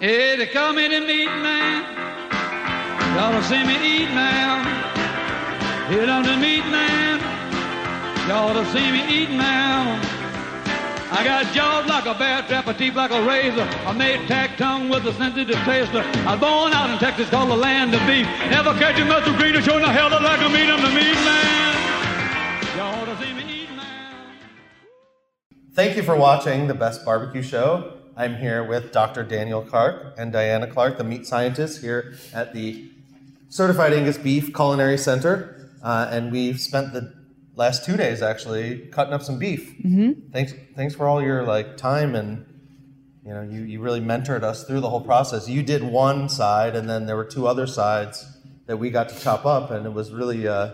Hey, they call me the meat man. Y'all to see me eat now. Hit on the meat man. Y'all to see me eat now. I got jaws like a bear trap, a teeth like a razor. I made tack tongue with a sensitive taster. I was born out in Texas, called the land of beef. Never catch a muscle greener, showing the hell like a meat. I'm the meat man. Y'all to see me eat now. Thank you for watching the Best Barbecue Show. I'm here with Dr. Daniel Clark and Diana Clark, the meat scientists here at the Certified Angus Beef Culinary Center. Uh, and we've spent the last two days actually cutting up some beef. Mm-hmm. Thanks, thanks for all your like time and you know you, you really mentored us through the whole process. You did one side, and then there were two other sides that we got to chop up, and it was really uh,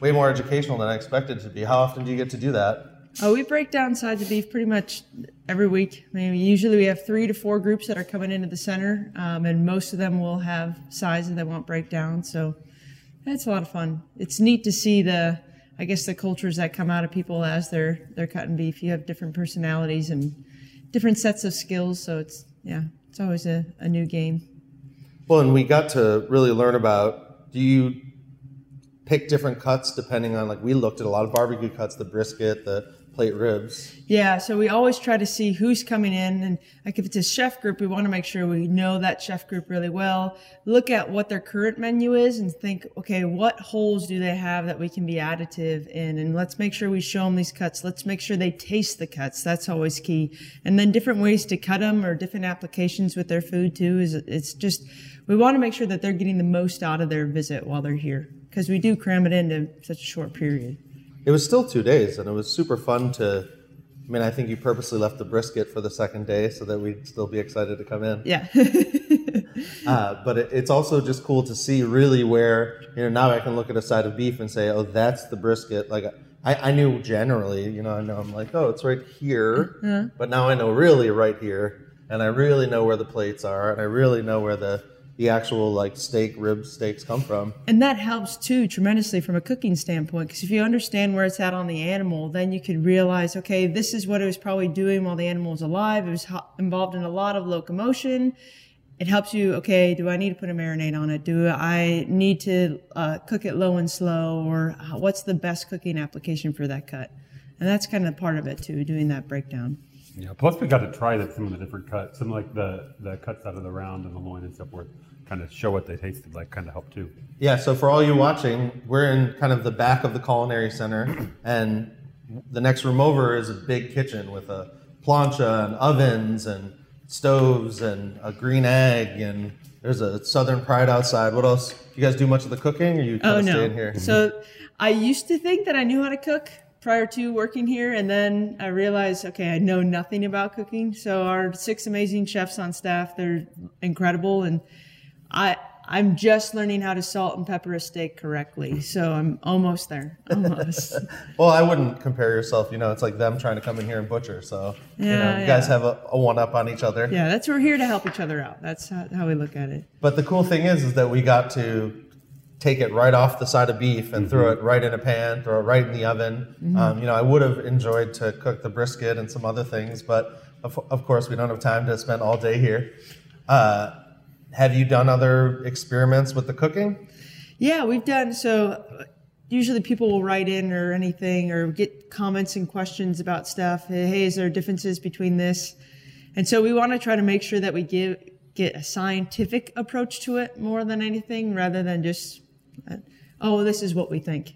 way more educational than I expected it to be. How often do you get to do that? Oh, we break down sides of beef pretty much every week. I mean, usually we have three to four groups that are coming into the center, um, and most of them will have sizes that won't break down. So it's a lot of fun. It's neat to see the, I guess, the cultures that come out of people as they're they're cutting beef. You have different personalities and different sets of skills. So it's yeah, it's always a, a new game. Well, and we got to really learn about do you pick different cuts depending on like we looked at a lot of barbecue cuts, the brisket, the plate ribs. Yeah, so we always try to see who's coming in, and like if it's a chef group, we want to make sure we know that chef group really well. Look at what their current menu is, and think, okay, what holes do they have that we can be additive in, and let's make sure we show them these cuts. Let's make sure they taste the cuts. That's always key. And then different ways to cut them or different applications with their food too. Is it's just we want to make sure that they're getting the most out of their visit while they're here because we do cram it into such a short period. It was still two days, and it was super fun to. I mean, I think you purposely left the brisket for the second day so that we'd still be excited to come in. Yeah. Uh, but it, it's also just cool to see really where you know now I can look at a side of beef and say, oh, that's the brisket. Like I, I knew generally, you know, I know I'm like, oh, it's right here, but now I know really right here, and I really know where the plates are, and I really know where the the actual like steak rib steaks come from. And that helps too tremendously from a cooking standpoint because if you understand where it's at on the animal, then you can realize, okay, this is what it was probably doing while the animal was alive. It was ho- involved in a lot of locomotion. It helps you, okay, do I need to put a marinade on it? Do I need to uh, cook it low and slow? Or what's the best cooking application for that cut? And that's kind of part of it too, doing that breakdown. Yeah. Plus, we got to try that some of the different cuts, some like the the cuts out of the round and the loin and so forth, kind of show what they tasted like, kind of help too. Yeah, so for all you watching, we're in kind of the back of the culinary center, and the next room over is a big kitchen with a plancha and ovens and stoves and a green egg and there's a Southern Pride outside. What else? Do you guys do much of the cooking, or you kind Oh of stay in here? So I used to think that I knew how to cook prior to working here, and then I realized, okay, I know nothing about cooking. So our six amazing chefs on staff, they're incredible, and I I'm just learning how to salt and pepper a steak correctly. So I'm almost there, almost. Well, I wouldn't compare yourself. You know, it's like them trying to come in here and butcher. So you know, Yeah, guys have a, a one up on each other. yeah, that's we're here to help each other out. That's how, how we look at it. But the cool thing is, is that we got to take it right off the side of beef and throw it right in a pan, throw it right in the oven. Um, you know, I would have enjoyed to cook the brisket and some other things, but of, of course, we don't have time to spend all day here. Uh, have you done other experiments with the cooking? Yeah, we've done so. Usually, people will write in or anything or get comments and questions about stuff. Hey, is there differences between this? And so we want to try to make sure that we give get a scientific approach to it more than anything, rather than just, uh, oh, this is what we think.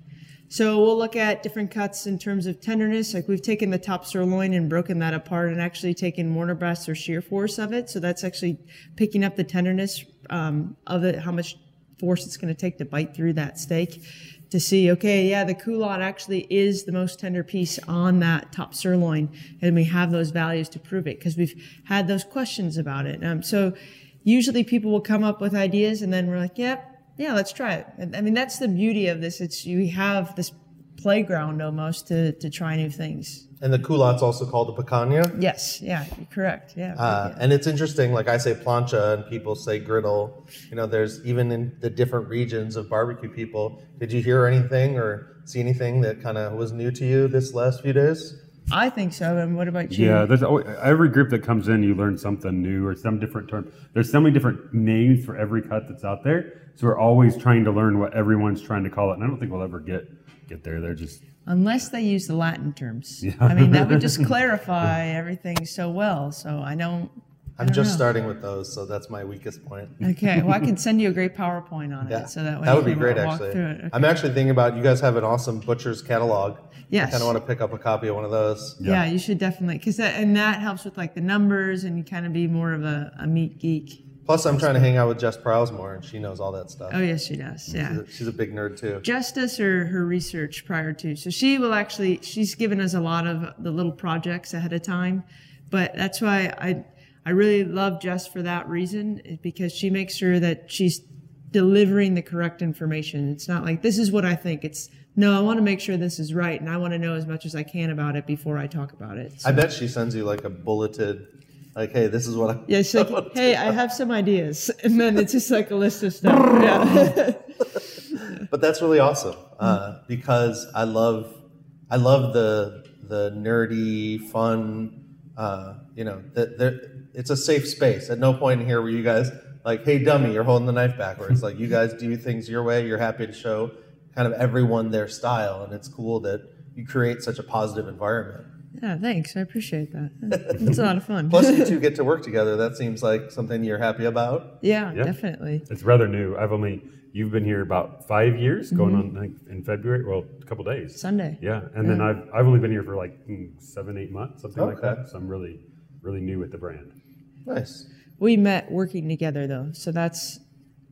So we'll look at different cuts in terms of tenderness. Like we've taken the top sirloin and broken that apart and actually taken Warner-Bratzler shear force of it. So that's actually picking up the tenderness um, of it, how much force it's going to take to bite through that steak to see, okay, yeah, the culotte actually is the most tender piece on that top sirloin. And we have those values to prove it because we've had those questions about it. Um, so usually people will come up with ideas and then we're like, yep, yeah, let's try it. I mean, that's the beauty of this. It's you have this playground almost to, to try new things. And the culotte's also called a picanha. Yes, yeah, you're correct. Yeah. Uh, and it's interesting, like I say plancha and people say griddle. You know, there's even in the different regions of barbecue people. Did you hear anything or see anything that kind of was new to you this last few days? I think so. And what about you? Yeah, there's always, every group that comes in, you learn something new or some different term. There's so many different names for every cut that's out there. So we're always trying to learn what everyone's trying to call it, and I don't think we'll ever get get there. They're just Unless they use the Latin terms. Yeah. I mean, that would just clarify everything so well. So I don't. I I'm just know. starting with those, so that's my weakest point. Okay, well, I can send you a great PowerPoint on Yeah, it, so that way that would you be great. walk Actually. Okay. I'm actually thinking about you guys have an awesome butcher's catalog. Yes. I kind of want to pick up a copy of one of those. yeah. you should definitely because that and that helps with like the numbers and you kind of be more of a, a meat geek. Plus, I'm trying to hang out with Jess Pryles more, and she knows all that stuff. Oh yes, she does. She's Yeah. a, she's a big nerd too. Justice or her research prior to. So she will actually she's given us a lot of the little projects ahead of time. But that's why I I really love Jess for that reason, because she makes sure that she's delivering the correct information. It's not like this is what I think. It's no, I want to make sure this is right and I want to know as much as I can about it before I talk about it. So- I bet she sends you like a bulleted, like, "Hey, this is what I." yeah, it's like, hey, I have some ideas, and then it's just like a list of stuff. Yeah. but that's really awesome uh, because I love I love the the nerdy fun. Uh, you know, that there it's a safe space. At no point in here were you guys like, "Hey, dummy, you're holding the knife backwards." like you guys do things your way. You're happy to show kind of everyone their style, and it's cool that you create such a positive environment. yeah, thanks. I appreciate that. It's a lot of fun. Plus, you two get to work together. That seems like something you're happy about. yeah, Yeah. definitely. it's rather new. I've only you've been here about five years, going on like, in February. Well, a couple days. Sunday. Yeah, and then I've I've only been here for like mm, seven, eight months, something like that. So I'm really really new with the brand. Nice. We met working together though, so that's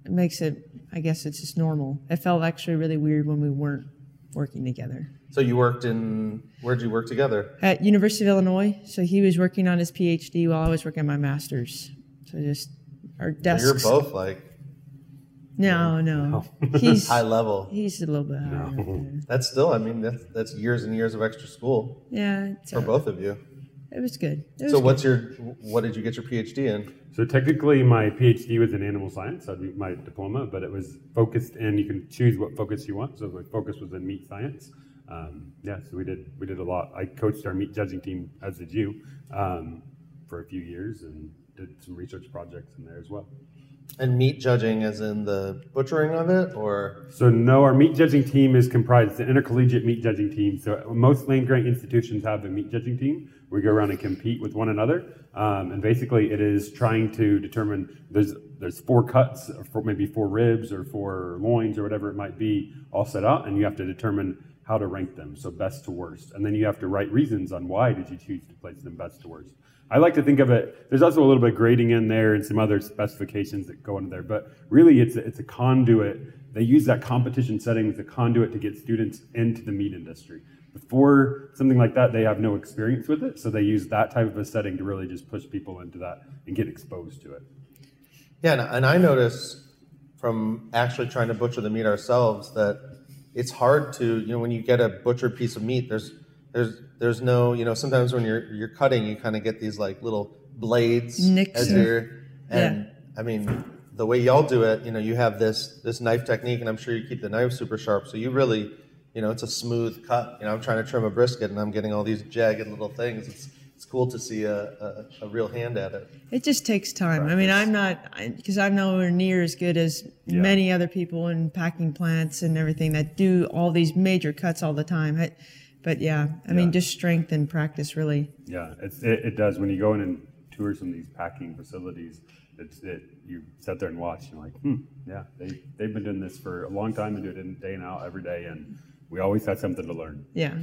it makes it. I guess it's just normal. It felt actually really weird when we weren't working together So you worked in where'd you work together? at University of Illinois. So he was working on his PhD while I was working on my master's. So just our desks. You're both like No, no. He's high level. he's a little bit higher. up. That's still, I mean, that's, that's years and years of extra school Yeah, it's, for uh, both of you. It was good. It was So good. what's your, what did you get your PhD in? So technically, my PhD was in animal science. That'd be my diploma, but it was focused and You can choose what focus you want. So my focus was in meat science. Um, yeah, so we did we did a lot. I coached our meat judging team, as did you, um, for a few years, and did some research projects in there as well. And meat judging as in the butchering of it or? So no, our meat judging team is comprised. It's an intercollegiate meat judging team. So most land grant institutions have a meat judging team. We go around and compete with one another, um, and basically it is trying to determine there's there's four cuts, for maybe four ribs or four loins or whatever it might be, all set out, and you have to determine how to rank them. So best to worst, and then you have to write reasons on why did you choose to place them best to worst. I like to think of it. There's also a little bit of grading in there and some other specifications that go into there, but really it's a, it's a conduit. They use that competition setting as a conduit to get students into the meat industry. Before something like that, they have no experience with it, so they use that type of a setting to really just push people into that and get exposed to it. Yeah, and, and I notice from actually trying to butcher the meat ourselves that it's hard to, you know, when you get a butchered piece of meat, there's, there's, there's no, you know, sometimes when you're, you're cutting, you kind of get these like little blades Nicks. as you're, and I mean, the way y'all do it, you know, you have this, this knife technique and I'm sure you keep the knife super sharp. So you really, you know, it's a smooth cut. You know, I'm trying to trim a brisket and I'm getting all these jagged little things. It's, it's cool to see a, a, a real hand at it. It just takes time. I mean, I'm not because I'm nowhere near as good as Yeah. many other people in packing plants and everything that do all these major cuts all the time. I, but yeah, I mean, just strength and practice really. Yeah, it's, it, it does. When you go in and tour some of these packing facilities, it's it. You sit there and watch, and you're like, hmm, yeah, they they've been doing this for a long time. and do it in day and out every day, and we always have something to learn. Yeah,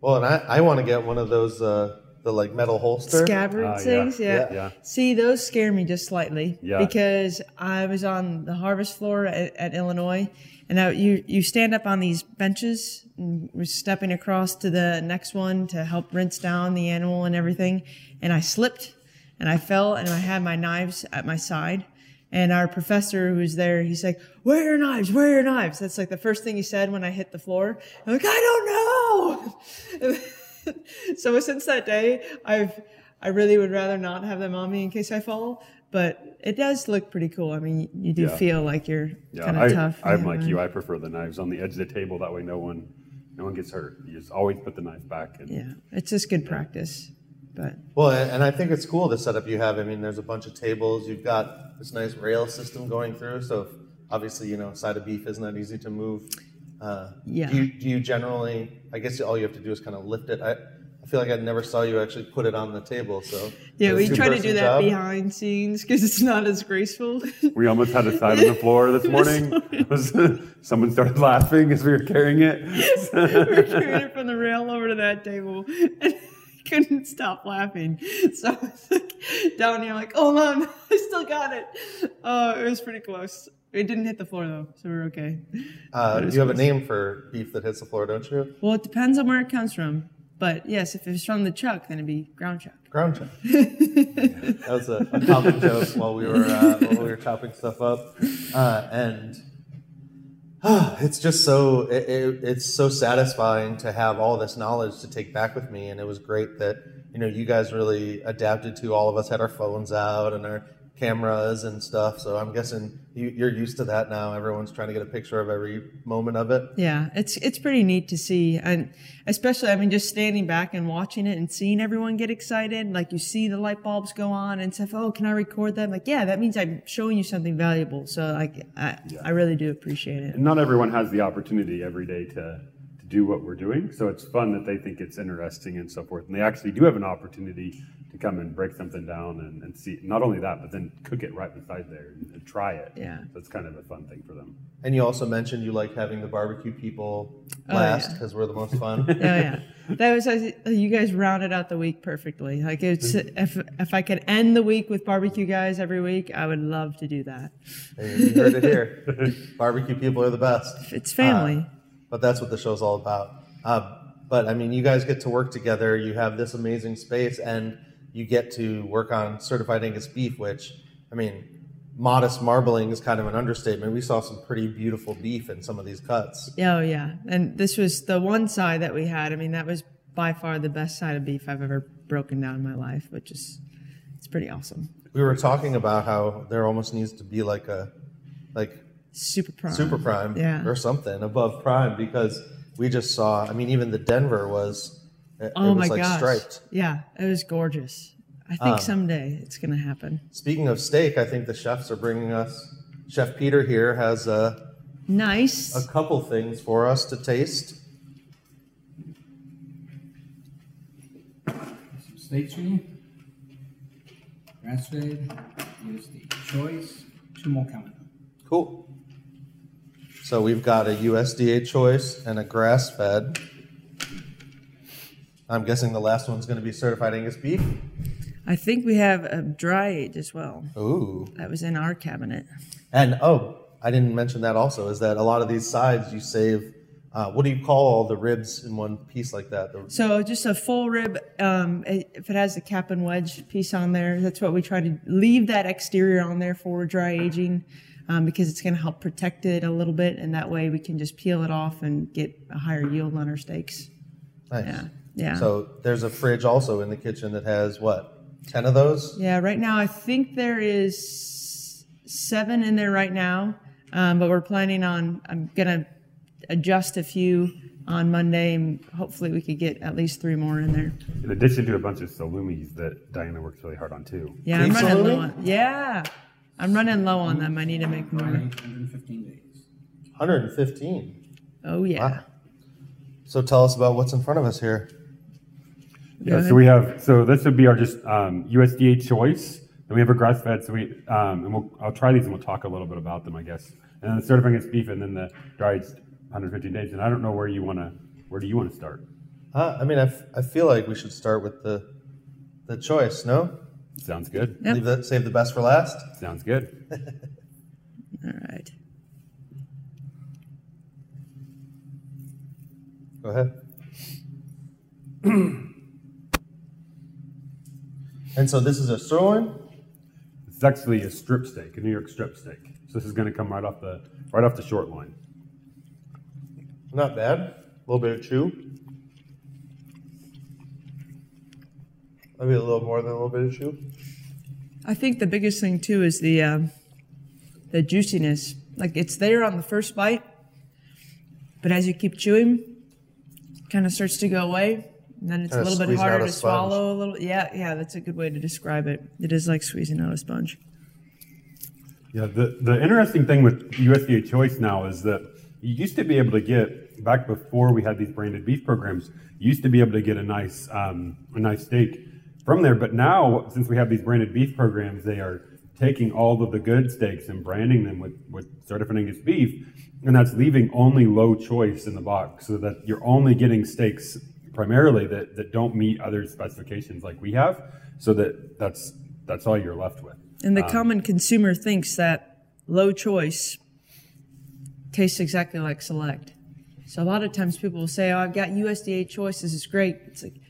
Well, and I, I want to get one of those, uh, the like metal holster. scabbard yeah. things. Yeah. Yeah. Yeah. See, those scare me just slightly Yeah. because I was on the harvest floor at, at Illinois, and now you you stand up on these benches, and we're stepping across to the next one to help rinse down the animal and everything, and I slipped, and I fell, and I had my knives at my side. And our professor who was there, he's like, "Where are your knives? Where are your knives?" That's like the first thing he said when I hit the floor. I'm like, "I don't know." so since that day, I've I really would rather not have them on me in case I fall. But it does look pretty cool. I mean, you do Yeah. feel like you're Yeah, kind of tough. I'm Yeah. like you. I prefer the knives on the edge of the table. That way, no one no one gets hurt. You just always put the knife back. And Yeah, it's just good practice. But Well, and and I think it's cool the setup you have. I mean, there's a bunch of tables. You've got this nice rail system going through. So if, obviously, you know, side of beef isn't that easy to move. Uh, Yeah. Do you, do you generally? I guess all you have to do is kind of lift it. I, I feel like I never saw you actually put it on the table. So yeah, we try to do that job. behind scenes because it's not as graceful. we almost had a side on the floor this morning. Someone started laughing as we were carrying it. we were carrying it from the rail over to that table and I couldn't stop laughing. So I was like down here, like, hold on, I still got it. Oh, it was pretty close. It didn't hit the floor though, so we're okay. Uh, you have a name for beef that hits the floor, don't you? Well, it depends on where it comes from. But yes, if it's from the chuck, then it'd be ground chuck. Ground chuck. that was a, a common joke while we were uh, while we were chopping stuff up, uh, and it's just so it, it, it's so satisfying to have all this knowledge to take back with me, and it was great that you know you guys really adapted to all of us had our phones out and our cameras and stuff. So I'm guessing you, you're used to that now. Everyone's trying to get a picture of every moment of it. Yeah, it's it's pretty neat to see, and especially I mean, just standing back and watching it and seeing everyone get excited. Like you see the light bulbs go on and stuff. Oh, can I record them? Like, yeah, that means I'm showing you something valuable. So like, I I really do appreciate it. And not everyone has the opportunity every day to, to do what we're doing. So it's fun that they think it's interesting and so forth. And they actually do have an opportunity to come and break something down and, and see not only that, but then cook it right beside there and, and try it. Yeah. So it's kind of a fun thing for them. And you also mentioned you like having the barbecue people Oh, last yeah. because we're the most fun. Oh yeah, that was you guys rounded out the week perfectly. Like it's if if I could end the week with barbecue guys every week, I would love to do that. Hey, you heard it here. Barbecue people are the best. It's family. But that's what the show's all about. Uh, but I mean, you guys get to work together. You have this amazing space, and you get to work on certified Angus beef, which, I mean, modest marbling is kind of an understatement. We saw some pretty beautiful beef in some of these cuts. Oh yeah, and this was the one side that we had. I mean, that was by far the best side of beef I've ever broken down in my life, which is it's pretty awesome. We were talking about how there almost needs to be like a, like Super prime. super prime Yeah. or something above prime because we just saw. I mean, even the Denver was. It, Oh it was my like gosh. striped. Yeah, it was gorgeous. I Um, think someday it's gonna happen. Speaking of steak, I think the chefs are bringing us. Chef Peter here has a, Nice. a couple things for us to taste. Some steaks for you. Grass fed, USD choice, two more coming. Cool. So we've got a USDA choice and a grass fed. I'm guessing the last one's going to be certified Angus beef. I think we have a dry age as well. Ooh. That was in our cabinet. And oh, I didn't mention that also is that a lot of these sides you save. Uh, what do you call all the ribs in one piece like that? The- So just a full rib. Um, if it has the cap and wedge piece on there, that's what we try to leave that exterior on there for dry aging, um, because it's going to help protect it a little bit, and that way we can just peel it off and get a higher yield on our steaks. nice. Yeah, yeah. So there's a fridge also in the kitchen that has what? Ten of those? Yeah, right now I think there is seven in there right now, um, but we're planning on. I'm gonna adjust a few on Monday, and hopefully we could get at least three more in there. In addition to a bunch of salumis that Diana works really hard on too. Yeah, I'm running low on. Yeah, I'm running low on them. I need to make more. 115 days. 115. Oh yeah. Wow. So tell us about what's in front of us here. Yeah, so we have so this would be our just um, USDA choice. Then we have a grass fed. So we um, and we'll I'll try these and we'll talk a little bit about them, I guess. And then the certified Angus beef, and then the dried 115 days. And I don't know where you want to where do you want to start? Uh, I mean, I, f- I feel like we should start with the the choice. No, Sounds good. Yep. leave that save the best for last. Sounds good. All right. Go ahead. and so this is a sirloin. It's actually a strip steak, a New York strip steak. So this is going to come right off the right off the short loin. Not bad. A little bit of chew. Maybe a little more than a little bit of chew. I think the biggest thing too is the um, the juiciness. Like it's there on the first bite, but as you keep chewing, kind of starts to go away. And then it's a little bit harder to sponge. swallow a little. Yeah, yeah, that's a good way to describe it. It is like squeezing out a sponge. Yeah, the, the interesting thing with USDA Choice now is that you used to be able to get back before we had these branded beef programs. You used to be able to get a nice um, a nice steak from there, but now since we have these branded beef programs, they are taking all of the good steaks and branding them with with certified Angus beef, and that's leaving only low choice in the box, so that you're only getting steaks primarily that, that don't meet other specifications like we have. So that that's that's all you're left with. And the um, common consumer thinks that low choice tastes exactly like select. So a lot of times people will say, "Oh, I've got USDA choice. This is great." It's like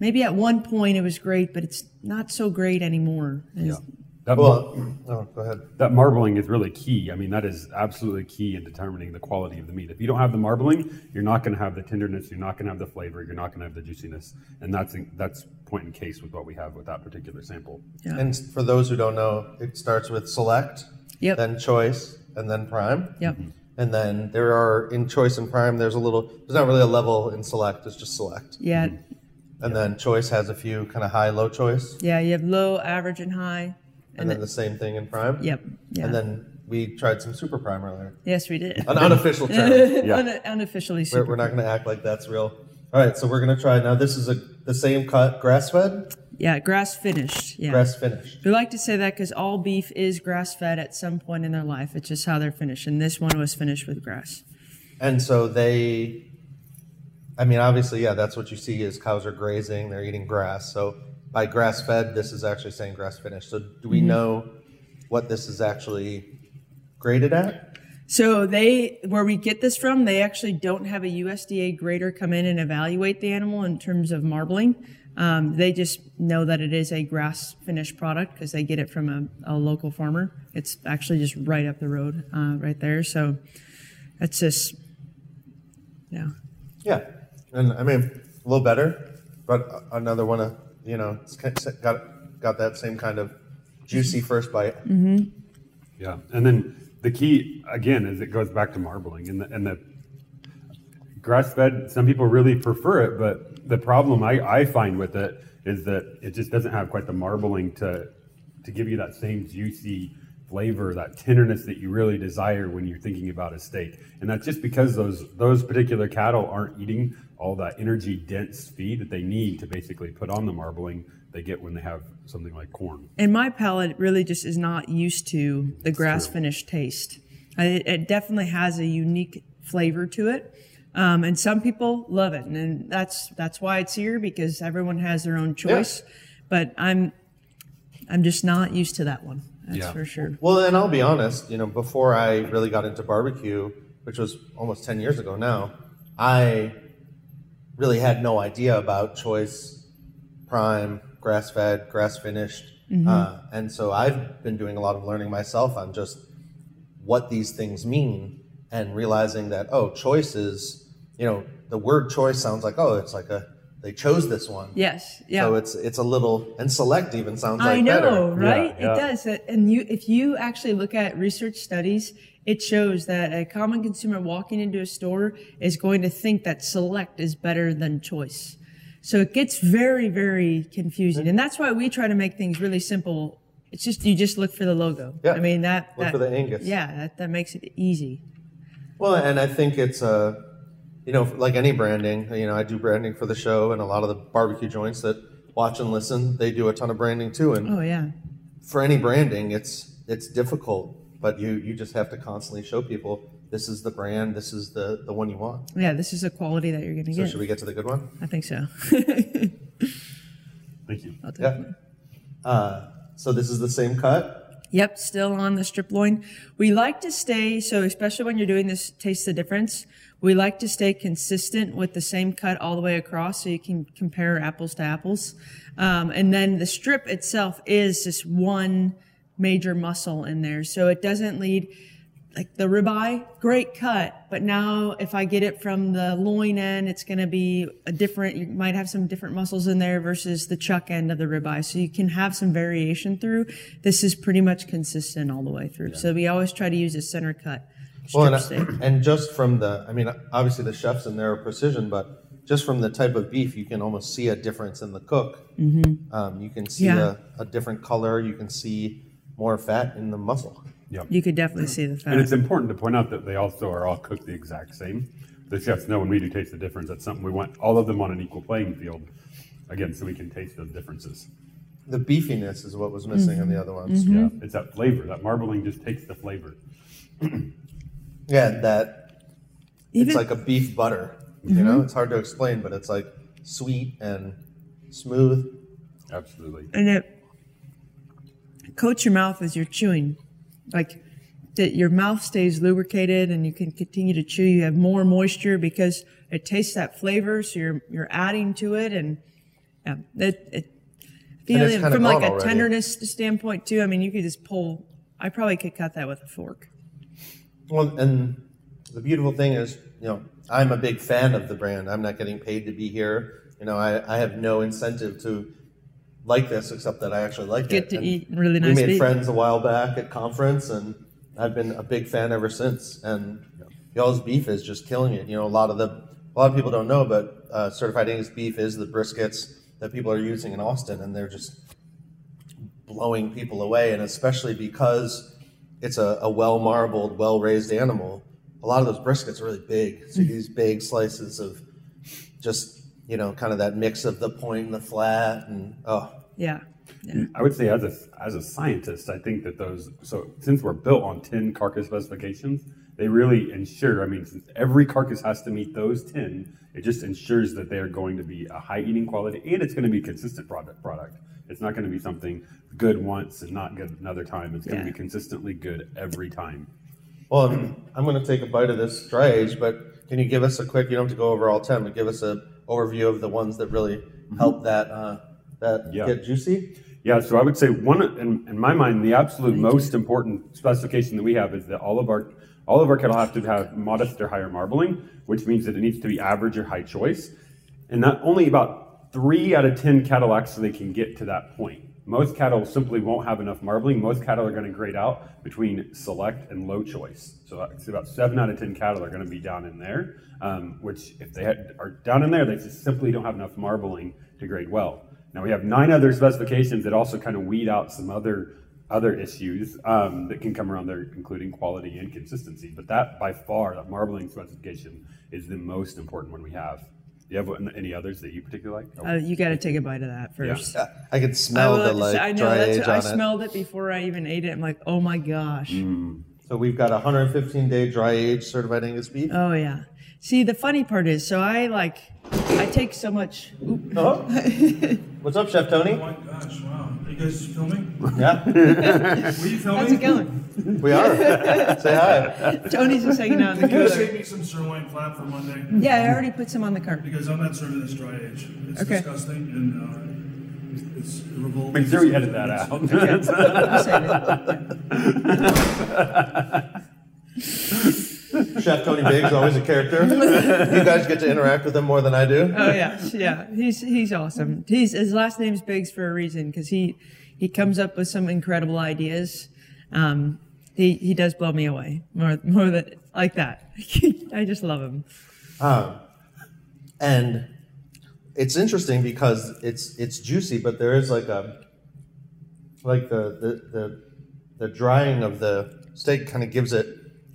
maybe at one point it was great, but it's not so great anymore. And That, mar- Well, oh, go ahead. that marbling is really key. I mean, that is absolutely key in determining the quality of the meat. If you don't have the marbling, you're not going to have the tenderness. You're not going to have the flavor. You're not going to have the juiciness, and that's that's point in case with what we have with that particular sample. Yeah. And for those who don't know, it starts with select, Yep. then choice, and then prime. Yep. Mm-hmm. And then there are in choice and prime. There's a little. There's not really a level in select. It's just select. Yeah. Mm-hmm. And then choice has a few kind of high, low choice, Yeah. You have low, average, and high. And then the same thing in prime. Yep. Yeah. And then we tried some super prime earlier. yes, we did. An unofficial term. Yeah. Un- unofficially we're, we're not going to act like that's real. All right, so we're going to try now. This is a the same cut, grass fed, yeah, grass finished. Yeah. grass finished. We like to say that because all beef is grass fed at some point in their life. It's just how they're finished. And this one was finished with grass. And so they, I mean, obviously, yeah, that's what you see is cows are grazing, they're eating grass. So by grass fed, this is actually saying grass finished. So do we know what this is actually graded at? So they, where we get this from, they actually don't have a USDA grader come in and evaluate the animal in terms of marbling. Um, they just know that it is a grass finished product because they get it from a, a local farmer. It's actually just right up the road, uh, right there. So that's just, yeah. Yeah, and I mean a little better, but another one of you know it's kind of got got that same kind of juicy first bite. Mm-hmm. Yeah, and then the key again is it goes back to marbling and the, and the grass fed. Some people really prefer it, but the problem I, I find with it is that it just doesn't have quite the marbling to to give you that same juicy flavor, that tenderness that you really desire when you're thinking about a steak. And that's just because those those particular cattle aren't eating all that energy dense feed that they need to basically put on the marbling they get when they have something like corn. And my palate really just is not used to the grass finished taste. It, it definitely has a unique flavor to it. Um, and some people love it. And that's, that's why it's here because everyone has their own choice. But I'm, I'm just not used to that one. That's Yeah. for sure. Well, and I'll be honest, you know, before I really got into barbecue, which was almost 10 years ago now, I really had no idea about choice, prime, grass fed, grass finished. Uh, and so I've been doing a lot of learning myself on just what these things mean and realizing that, oh, choice is, you know, the word choice sounds like, oh, it's like a, they chose this one. Yes. Yeah. So it's it's a little and select even sounds like I know, better. right? Yeah, It yeah. does. And you, if you actually look at research studies, it shows that a common consumer walking into a store is going to think that select is better than choice. So it gets very, very confusing. And that's why we try to make things really simple. It's just, you just look for the logo. Yeah. I mean, that, Look that- for the Angus. Yeah, that, that makes it easy. Well, and I think it's uh, you know, like any branding. You know, I do branding for the show, and a lot of the barbecue joints that watch and listen, they do a ton of branding too. And Oh, yeah. for any branding, it's it's difficult, but you you just have to constantly show people this is the brand, this is the the one you want. Yeah, this is the quality that you're going to So get. should we get to the good one? I think so. Thank you. I'll take Yeah. Uh, so this is the same cut. Yep, still on the strip loin. We like to stay, so especially when you're doing this taste the difference, we like to stay consistent with the same cut all the way across so you can compare apples to apples. Um, and then the strip itself is just one major muscle in there. So it doesn't lead, like the ribeye, great cut, but now if I get it from the loin end, it's going to be a different, you might have some different muscles in there versus the chuck end of the ribeye. So you can have some variation through. This is pretty much consistent all the way through. So we always try to use a center cut Well, and, steak. and just from the, I mean, obviously the chefs in there are precision, but just from the type of beef, you can almost see a difference in the cook. Um, you can see Yeah. a, a different color. You can see more fat in the muscle. Yep. You could definitely see the fat. And it's important to point out that they also are all cooked the exact same. The chefs know when we do taste the difference. That's something we want all of them on an equal playing field. Again, so we can taste those differences. The beefiness is what was missing in the other ones. Mm-hmm. Yeah, it's that flavor. That marbling just takes the flavor. Yeah, mm-hmm. that Even it's like a beef butter. You mm-hmm. know, it's hard to explain, but it's like sweet and smooth. Absolutely. and it coats your mouth as you're chewing, like that your mouth stays lubricated and you can continue to chew. You have more moisture because it tastes that flavor, so you're you're adding to it, and um, yeah, it, it And it's feeling from like a already. tenderness standpoint too. I mean, you could just pull. I probably could cut that with a fork. Well, and the beautiful thing is, you know, I'm a big fan of the brand. I'm not getting paid to be here. You know, I, I have no incentive to like this except that I actually like Get it. to And eat really nice. We made friends a while back at conference, and I've been a big fan ever since. And y'all's beef is just killing it. You know, a lot of the a lot of people don't know, but uh, certified Angus beef is the briskets that people are using in Austin, and they're just blowing people away, and especially because it's a, a well marbled, well raised animal. A lot of those briskets are really big, so Mm. these big slices of just you know, kind of that mix of the point and the flat, and oh, Yeah, yeah. I would say as a as a scientist, I think that those so since we're built on ten carcass specifications, they really ensure. I mean, since every carcass has to meet those ten, it just ensures that they are going to be a high eating quality and it's going to be consistent product. Product. It's not going to be something good once and not good another time. It's going Yeah. to be consistently good every time. Well, I'm, I'm going to take a bite of this dry age, but can you give us a quick? You don't have to go over all ten, but give us a overview of the ones that really help that uh, that Yeah. get juicy. Yeah, so I would say one in, in my mind, the absolute most important specification that we have is that all of our all of our cattle have to have modest or higher marbling, which means that it needs to be average or high choice, and not only about three out of ten cattle actually can get to that point. Most cattle simply won't have enough marbling. Most cattle are going to grade out between select and low choice. So about seven out of ten cattle are going to be down in there. Um, which, if they had, are down in there, they just simply don't have enough marbling to grade well. Now we have nine other specifications that also kind of weed out some other other issues um, that can come around there, including quality and consistency. But that, by far, that marbling specification is the most important one we have. Do you have any others that you particularly like? Uh, you got to take a bite of that first. Uh, I can smell I, the will- like I know dry that's age I on it. smelled it before I even ate it. I'm like, oh my gosh. So we've got 115 day dry age certified Angus beef. Oh yeah. See, the funny part is, so I like, I take so much. Oh. What's up, Chef Tony? Oh my gosh, wow. Are you guys filming? Yeah, Were you filming? How's it going? we are. Say hi. Tony's just hanging out in the Can you cooler. save me some sirloin flap for Monday? Yeah, I already put some on the cart. Because I'm not serving this dry age. It's Okay. disgusting and uh, it's revolting. Make sure we edit that out. I'll save it. Chef Tony Biggs, always a character. You guys get to interact with him more than I do. Oh yeah, yeah. He's he's awesome. He's his last name's Biggs for a reason because he he comes up with some incredible ideas. Um, he he does blow me away more more than like that. I just love him. And it's interesting because it's it's juicy, but there is like a like the the the, the drying of the steak kind of gives it.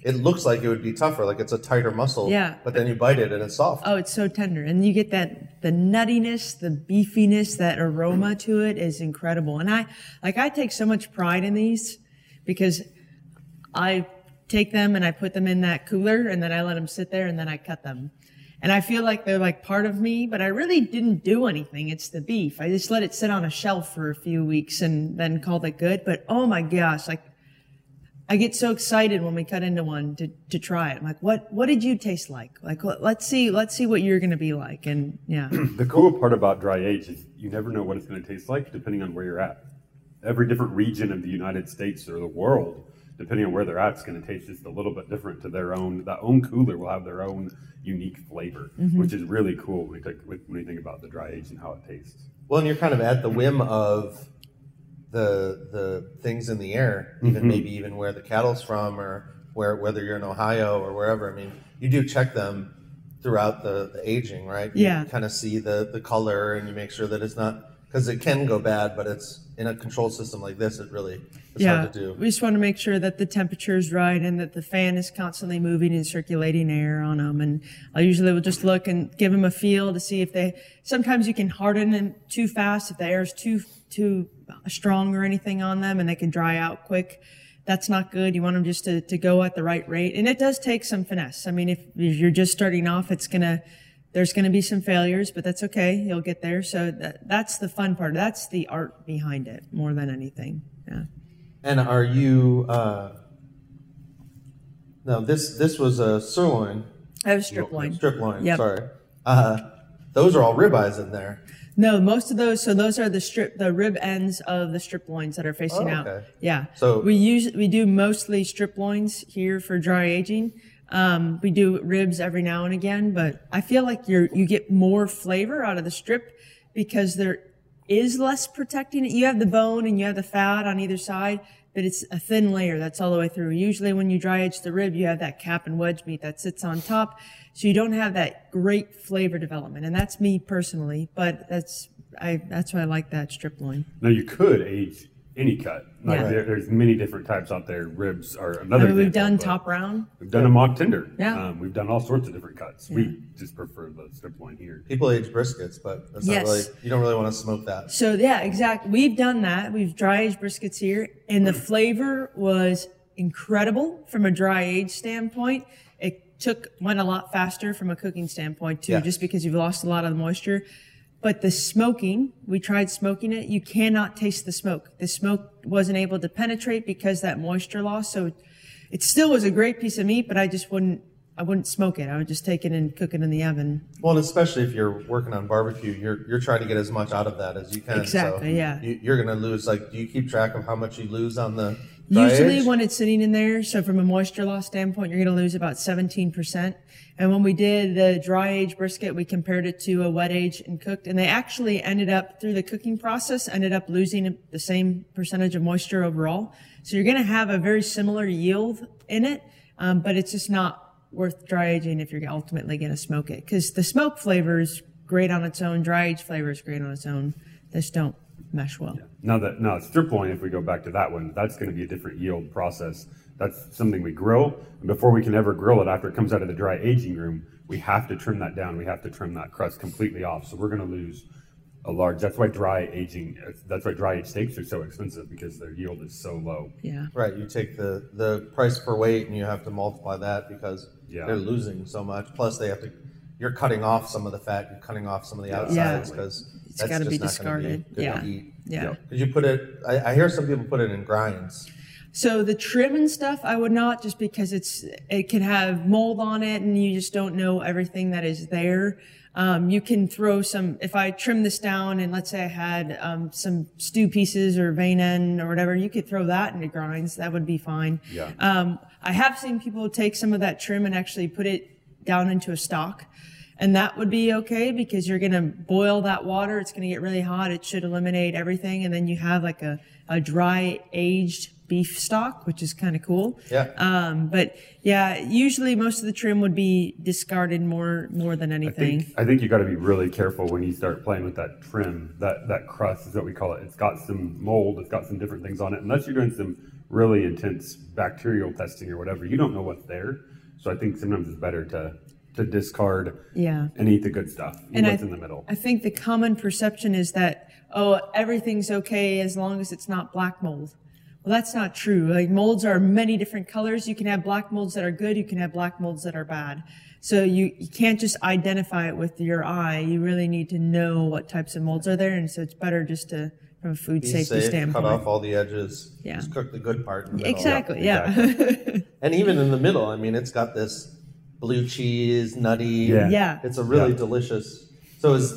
It looks like it would be tougher, like it's a tighter muscle. Yeah. But then you bite it and it's soft. Oh, it's so tender, and you get that the nuttiness, the beefiness, that aroma mm. to it is incredible. And I like I take so much pride in these because I take them and I put them in that cooler, and then I let them sit there, and then I cut them. And I feel like they're like part of me, but I really didn't do anything. It's the beef. I just let it sit on a shelf for a few weeks and then called it good. But oh my gosh, like I get so excited when we cut into one to, to try it. I'm like, what what did you taste like? Like let, let's see let's see what you're gonna be like. And yeah. The cool part about dry age is you never know what it's going to taste like depending on where you're at. Every different region of the United States or the world, depending on where they're at, is going to taste just a little bit different to their own. That own cooler will have their own unique flavor, mm-hmm. which is really cool when you, think, when you think about the dry age and how it tastes. Well, and you're kind of at the whim of the the things in the air, even mm-hmm. maybe even where the cattle's from, or where whether you're in Ohio or wherever. I mean, you do check them throughout the, the aging, right? You Yeah. kind of see the the color and you make sure that it's not because it can go bad, but it's in a control system like this. It really it's yeah, hard to do. we just want to make sure that the temperature is right and that the fan is constantly moving and circulating air on them. And I usually will just look and give them a feel to see if they. Sometimes you can harden them too fast if the air is too too strong or anything on them, and they can dry out quick. That's not good. You want them just to, to go at the right rate, and it does take some finesse. I mean, if, if you're just starting off, it's gonna there's going to be some failures, but that's okay. You'll get there. So that, that's the fun part. That's the art behind it more than anything. Yeah. And are you? Uh, no, this this was a sirloin. I have strip loin. Strip loin. Yep. Sorry. Uh, those are all ribeyes in there. No, most of those. So those are the strip, the rib ends of the strip loins that are facing Oh, out. okay. Yeah. So- we use we do mostly strip loins here for dry aging. Um, we do ribs every now and again, but I feel like you're you get more flavor out of the strip because there is less protecting it. You have the bone and you have the fat on either side, but it's a thin layer that's all the way through. Usually when you dry age the rib, you have that cap and wedge meat that sits on top. So you don't have that great flavor development. And that's me personally, but that's, I, that's why I like that strip loin. Now you could age any cut. Like Yeah. there, there's many different types out there. Ribs are I another. mean, we've example, done but top round. We've done a mock tender. Yeah. Um, we've done all sorts of different cuts. We just prefer the strip loin here. People age briskets, but that's Yes. not really. You don't really want to smoke that. So yeah, exactly. We've done that. We've dry aged briskets here, and the flavor was incredible from a dry age standpoint. It took went a lot faster from a cooking standpoint too, Yeah. just because you've lost a lot of the moisture. But the smoking, we tried smoking it. You cannot taste the smoke. The smoke wasn't able to penetrate because that moisture loss. So it still was a great piece of meat, but I just wouldn't. I wouldn't smoke it. I would just take it and cook it in the oven. Well, and especially if you're working on barbecue, you're you're trying to get as much out of that as you can. Exactly, So yeah. You, you're going to lose. Like, do you keep track of how much you lose on the? Usually, when it's sitting in there, so from a moisture loss standpoint, you're going to lose about 17%. And when we did the dry age brisket, we compared it to a wet age and cooked, and they actually ended up through the cooking process, ended up losing the same percentage of moisture overall. So you're going to have a very similar yield in it, um, but it's just not worth dry aging if you're ultimately going to smoke it because the smoke flavor is great on its own, dry age flavor is great on its own. Just don't mesh well. Now that now strip loin, if we go back to that one, that's going to be a different yield process. That's something we grill, and before we can ever grill it, after it comes out of the dry aging room, we have to trim that down. We have to trim that crust completely off. So we're going to lose a large. That's why dry aging. That's why dry aged steaks are so expensive because their yield is so low. Yeah. Right. You take the the price per weight and you have to multiply that because Yeah. they're losing so much. Plus, they have to. You're cutting off some of the fat. You're cutting off some of the outsides because It's that's gotta just be not gonna discarded. good Yeah. To eat. Yeah. Did you put it? I, I hear some people put it in grinds. So the trim and stuff, I would not just because it's it can have mold on it and you just don't know everything that is there. Um, you can throw some. If I trim this down and let's say I had um, some stew pieces or vein end or whatever, you could throw that into grinds. That would be fine. Yeah. Um, I have seen people take some of that trim and actually put it down into a stock. And that would be okay because you're going to boil that water. It's going to get really hot. It should eliminate everything. And then you have like a, a dry aged beef stock, which is kind of cool. Yeah. Um, but yeah, usually most of the trim would be discarded more, more than anything. I think I think you got to be really careful when you start playing with that trim. That that crust is what we call it. It's got some mold. It's got some different things on it. Unless you're doing some really intense bacterial testing or whatever, you don't know what's there. So I think sometimes it's better to to discard Yeah. and eat the good stuff. Eat And what's I, in the middle. I think the common perception is that, oh, everything's okay as long as it's not black mold. Well, that's not true. Like molds are many different colors. You can have black molds that are good. You can have black molds that are bad. So you, you can't just identify it with your eye. You really need to know what types of molds are there. And so it's better just to, from a food Be safety safe, standpoint. cut off all the edges. Yeah. Just cook the good part in the middle. Exactly. Yeah. And even in the middle, I mean, it's got this blue cheese, nutty. Yeah. Yeah. It's a really Yeah. delicious. So is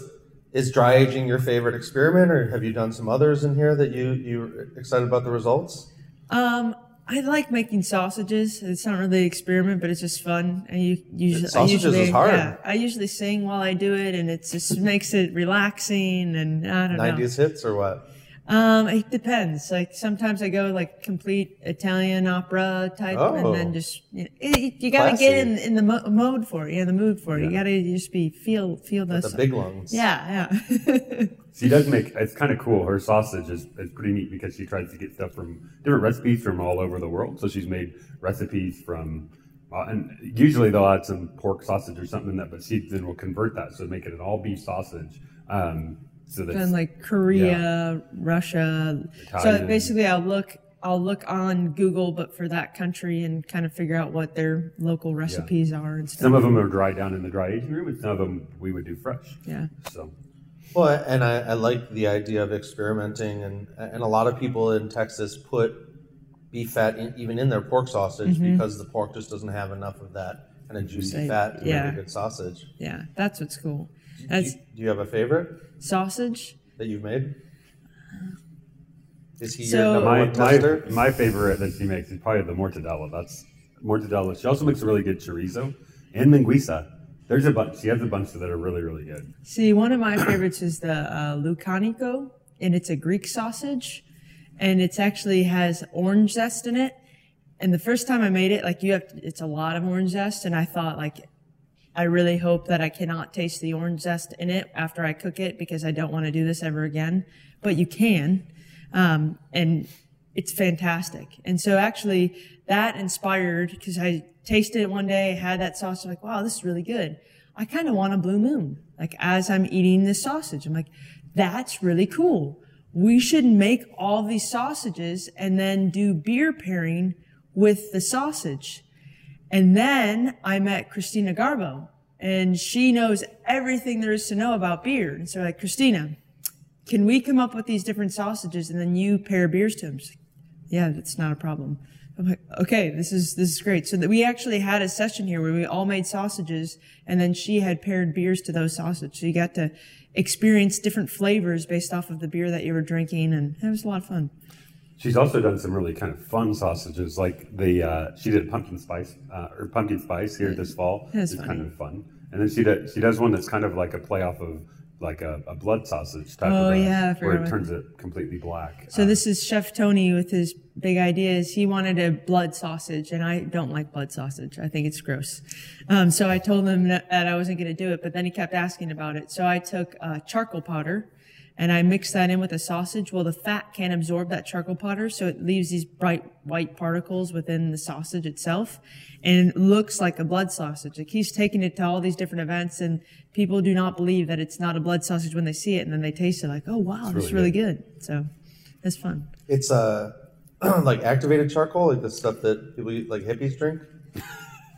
is dry aging your favorite experiment, or have you done some others in here that you you excited about the results? Um, I like making sausages. It's not really an experiment, but it's just fun. And you usually, Sausages I usually, is hard. Yeah, I usually sing while I do it, and it just makes it relaxing. And I don't know. Nineties hits or what? Um, it depends. Like sometimes I go like complete Italian opera type, Oh. and then just you, know, it, you got to get in in the mo- mode for it, yeah, the mood for it. You got to just be feel feel those. The big lungs. yeah, yeah. She does make it's kind of cool. Her sausage is, is pretty neat because she tries to get stuff from different recipes from all over the world. So she's made recipes from, uh, and usually they'll add some pork sausage or something in that, but she then will convert that so make it an all beef sausage. Um, so that's Done like Korea, Russia. So basically, I'll look. I'll look on Google, but for that country, and kind of figure out what their local recipes are and stuff. some of them are dry down in the dry aging room, and some of them we would do fresh. yeah. So Well, and I, I like the idea of experimenting, and and a lot of people in Texas put beef fat in, even in their pork sausage mm-hmm. because the pork just doesn't have enough of that kind of juicy Say- fat to yeah. make a good sausage. Yeah, that's what's cool. Do you, do you have a favorite sausage. that you've made? Is he So- your number my one tester? my, my favorite that she makes is probably the mortadella. That's mortadella. She also makes a really good chorizo and linguiça. There's a bunch. She has a bunch that are really really good. See, one of my favorites is the uh, loukaniko, and it's a Greek sausage, and it's actually has orange zest in it. And the first time I made it, like you have, it's a lot of orange zest, and I thought like, I really hope that I cannot taste the orange zest in it after I cook it because I don't want to do this ever again. But you can, um, and it's fantastic. And so actually that inspired because I tasted it one day, had that sausage, like, wow, this is really good. I kind of want a blue moon. Like as I'm eating this sausage, I'm like, that's really cool. We should make all these sausages and then do beer pairing with the sausage. And then I met Christina Garbo and she knows everything there is to know about beer. And so like, Christina, can we come up with these different sausages and then you pair beers to them? Like, yeah, that's not a problem. I'm like, okay, this is, this is great. So that we actually had a session here where we all made sausages and then she had paired beers to those sausages. So you got to experience different flavors based off of the beer that you were drinking. And it was a lot of fun. She's also done some really kind of fun sausages, like the uh, she did pumpkin spice uh, or pumpkin spice here this fall. That's it's kind of fun. And then she does she does one that's kind of like a play off of like a, a blood sausage type Oh, of a, yeah, where it turns it completely black. So Uh, this is Chef Tony with his big ideas. He wanted a blood sausage, and I don't like blood sausage. I think it's gross. Um, so I told him that, that I wasn't going to do it, but then he kept asking about it. So I took uh, charcoal powder, and I mix that in with a sausage. Well, the fat can't absorb that charcoal powder, so it leaves these bright white particles within the sausage itself, and it looks like a blood sausage. Like he's taking it to all these different events, and people do not believe that it's not a blood sausage when they see it, and then they taste it like, oh wow, it's really really good. So it's fun. It's uh, like activated charcoal, like the stuff that people eat, like hippies drink.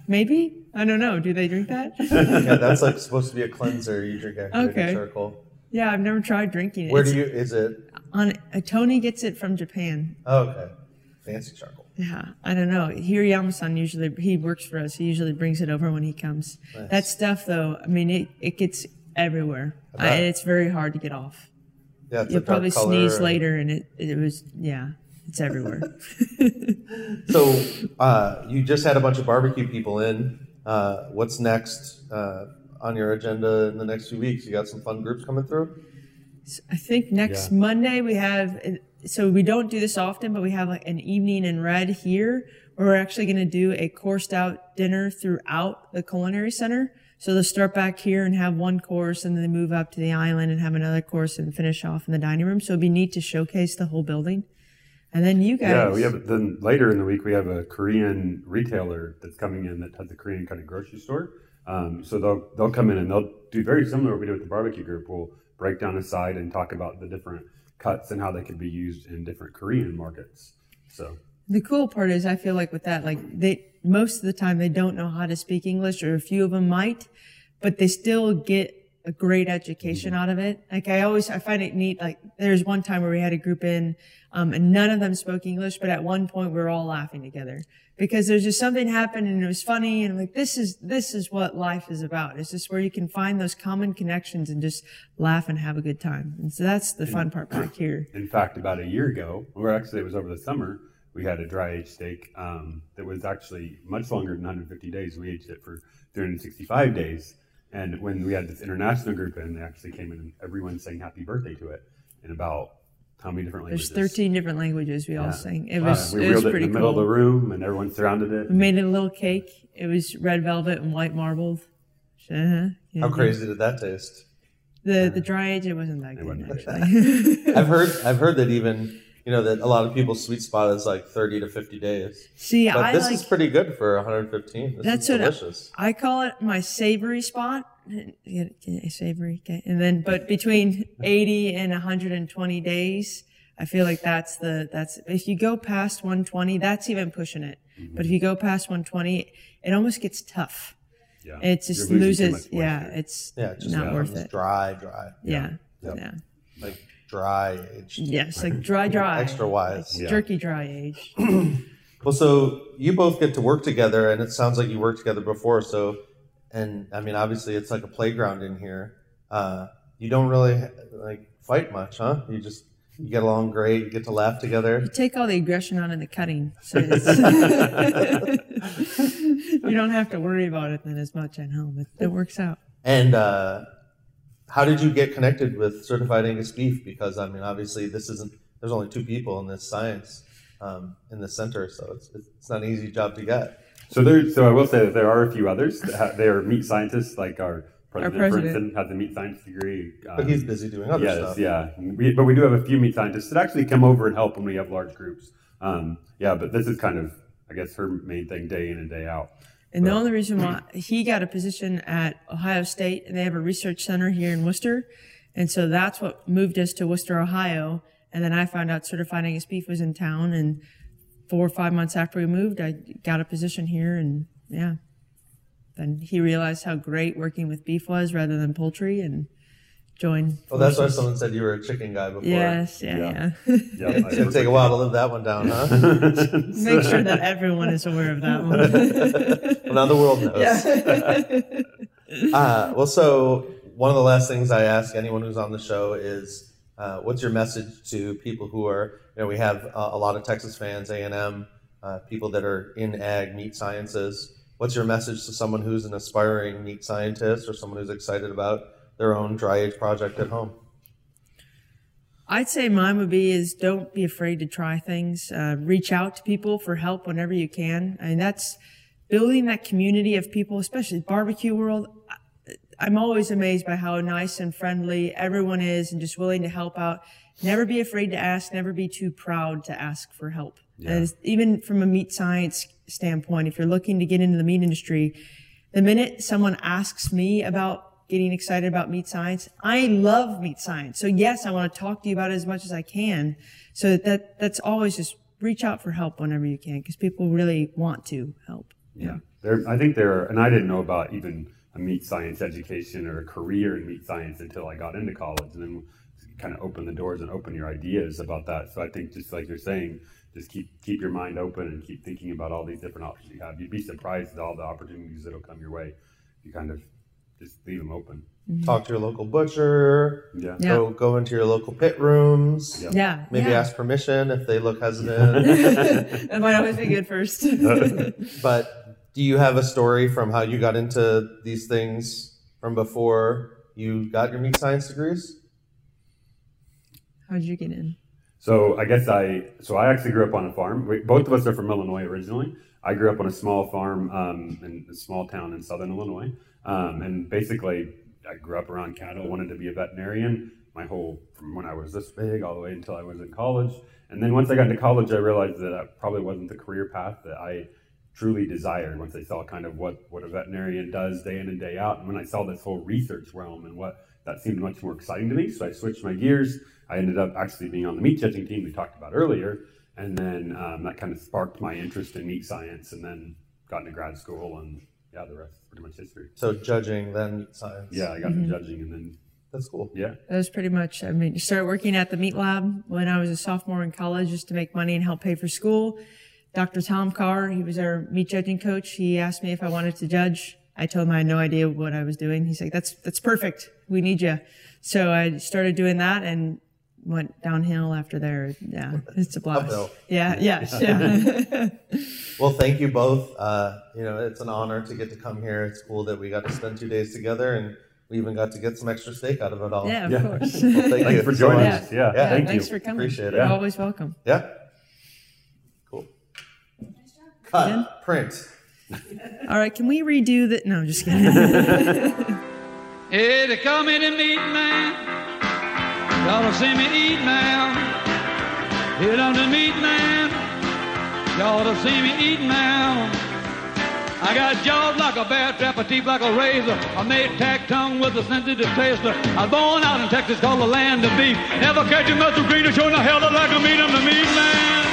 Maybe I don't know. Do they drink that? Yeah, that's like supposed to be a cleanser. You drink activated Okay. charcoal. Yeah, I've never tried drinking it. Where do you? Is it? on uh, Tony gets it from Japan. Oh, okay, fancy charcoal. Yeah, I don't know. Here, Yamasan usually he works for us. He usually brings it over when he comes. That stuff, though, I mean, it, it gets everywhere. I it's very hard to get off. Yeah, it's You'll a dark probably sneeze and- later, and it it was yeah, it's everywhere. So uh, you just had a bunch of barbecue people in. Uh, what's next uh, on your agenda in the next few weeks? You got some fun groups coming through. I think next Yeah. Monday we have, uh, so we don't do this often, but we have like an evening in red here where we're actually going to do a coursed out dinner throughout the culinary center. So they'll start back here and have one course and then they move up to the island and have another course and finish off in the dining room. So it'd be neat to showcase the whole building. And then you guys. Yeah, we have then later in the week we have a Korean retailer that's coming in that has a Korean kind of grocery store. Um, so they'll they'll come in and they'll do very similar what we do with the barbecue group. We'll break down a side and talk about the different cuts and how they can be used in different Korean markets. So The cool part is I feel like with that, like they, most of the time they don't know how to speak English or a few of them might, but they still get a great education out of it. Like I always, I find it neat. Like there's one time where we had a group in, um, and none of them spoke English, but at one point we were all laughing together because there's just something happened and it was funny. And I'm like, this is, this is what life is about. It's just where you can find those common connections and just laugh and have a good time. And so that's the fun part back here. in fact, about a year ago, or actually it was over the summer, we had a dry aged steak um, that was actually much longer than 150 days. We aged it for 365 days. And when we had this international group in, they actually came in and everyone sang happy birthday to it. And about how many different languages? There's 13 different languages we all sang. It Wow, was we it was wheeled it in pretty the middle of the room, and everyone surrounded it. We made it a little cake. It was red velvet and white marbled. Uh-huh. Yeah. How crazy did that taste? The the dry age it wasn't that It good wasn't actually. I've heard I've heard that even you know that a lot of people's sweet spot is like 30 to 50 days. See, But I this like is pretty good for 115. This That's is what I- delicious. I call it my savory spot. Get it, savory, okay. And then, but between 80 and 120 days, I feel like that's the, that's, if you go past 120, that's even pushing it. But if you go past 120, it almost gets tough. Yeah. It just You're losing too loses, yeah, it's yeah, it just not worth becomes it. dry, dry, Yeah. Yep. Yeah. like dry aged. Yes, like dry, dry. Extra wise. Yeah. Jerky dry age. Well, so you both get to work together, and it sounds like you worked together before. So, and I mean, obviously, it's like a playground in here. Uh, you don't really like fight much, huh? You just you get along great. You get to laugh together. You take all the aggression out of the cutting. So it's, you don't have to worry about it then as much at home. It, it works out. And uh, how did you get connected with Certified Angus Beef? Because I mean, obviously, this isn't. There's only two people in this science um, in the center, so it's it's not an easy job to get. So there, so I will say that there are a few others. That ha- they are meat scientists, like our president, for president. instance, has a meat science degree. Um, But he's busy doing other yes, stuff. yeah. We, but we do have a few meat scientists that actually come over and help when we have large groups. Um, yeah, but this is kind of, I guess, her main thing, day in and day out. And the only reason why he got a position at Ohio State, and they have a research center here in Wooster, and so that's what moved us to Wooster, Ohio. And then I found out Certified Angus Beef was in town, and four or five months after we moved, I got a position here, and yeah. Then he realized how great working with beef was rather than poultry, and joined. Well, that's why someone said you were a chicken guy before. Yes, yeah, Yeah. yeah. Yeah, It's gonna take a while to live that one down, huh? Make sure that everyone is aware of that one. well, now the world knows. uh, well, so one of the last things I ask anyone who's on the show is, uh, what's your message to people who are, you know, we have uh, a lot of Texas fans, A and M, uh, people that are in ag, meat sciences. What's your message to someone who's an aspiring meat scientist or someone who's excited about their own dry age project at home? I'd say mine would be is don't be afraid to try things. Uh, reach out to people for help whenever you can. I mean, that's building that community of people, especially barbecue world. I- I'm always amazed by how nice and friendly everyone is and just willing to help out. Never be afraid to ask. Never be too proud to ask for help. And it's- even from a meat science standpoint, if you're looking to get into the meat industry, the minute someone asks me about getting excited about meat science, I love meat science. So yes, I want to talk to you about it as much as I can. So that that's always just reach out for help whenever you can because people really want to help. Yeah, there. I think there, are, and I didn't know about even a meat science education or a career in meat science until I got into college, and then kind of open the doors and open your ideas about that. So I think just like you're saying, just keep keep your mind open and keep thinking about all these different options you have. You'd be surprised at all the opportunities that'll come your way. You kind of just leave them open. Talk to your local butcher. Yeah. Yeah. Go go into your local pit rooms. Yeah. Yeah. Maybe yeah. ask permission if they look hesitant. that might always be good first. but do you have a story from how you got into these things from before you got your meat science degrees? How did you get in? So I guess I so I actually grew up on a farm. We, both of us are from Illinois originally. I grew up on a small farm um, in a small town in southern Illinois, um, and basically I grew up around cattle. Wanted to be a veterinarian my whole from when I was this big all the way until I was in college. And then once I got into college, I realized that that probably wasn't the career path that I truly desired. Once I saw kind of what what a veterinarian does day in and day out, and when I saw this whole research realm and what that seemed much more exciting to me, so I switched my gears. I ended up actually being on the meat judging team we talked about earlier, and then um, that kind of sparked my interest in meat science, and then got into grad school, and yeah, the rest is pretty much history. So judging, then meat science. Yeah, I got the mm-hmm. judging, and then That's cool. yeah, That was pretty much, I mean, you started working at the meat lab when I was a sophomore in college just to make money and help pay for school. Dr. Tom Carr, he was our meat judging coach. He asked me if I wanted to judge. I told him I had no idea what I was doing. He's like, that's, that's perfect. We need you. So I started doing that and went downhill after there. Yeah, it's a blast. Uphill. Yeah, yes, yeah. Well, thank you both. Uh, you know, it's an honor to get to come here. It's cool that we got to spend two days together, and we even got to get some extra steak out of it all. Yeah, of Yeah. course. Well, thank Thanks you for joining much. us. Yeah, Yeah, thank Thanks you. for coming. Appreciate it. You're always welcome. Yeah. Cool. Cut. Print. All right, can we redo that? No, I'm just kidding. Hey, they call me the meat man. Y'all see me eat now. Hit on the meat man. Y'all see me eat now. I got jaws like a bear trap, a teeth like a razor. I made tack tongue with a sensitive taster. I was born out in Texas, called the land of beef. Never catch a muscle green or showing the hell like a meat. I'm the meat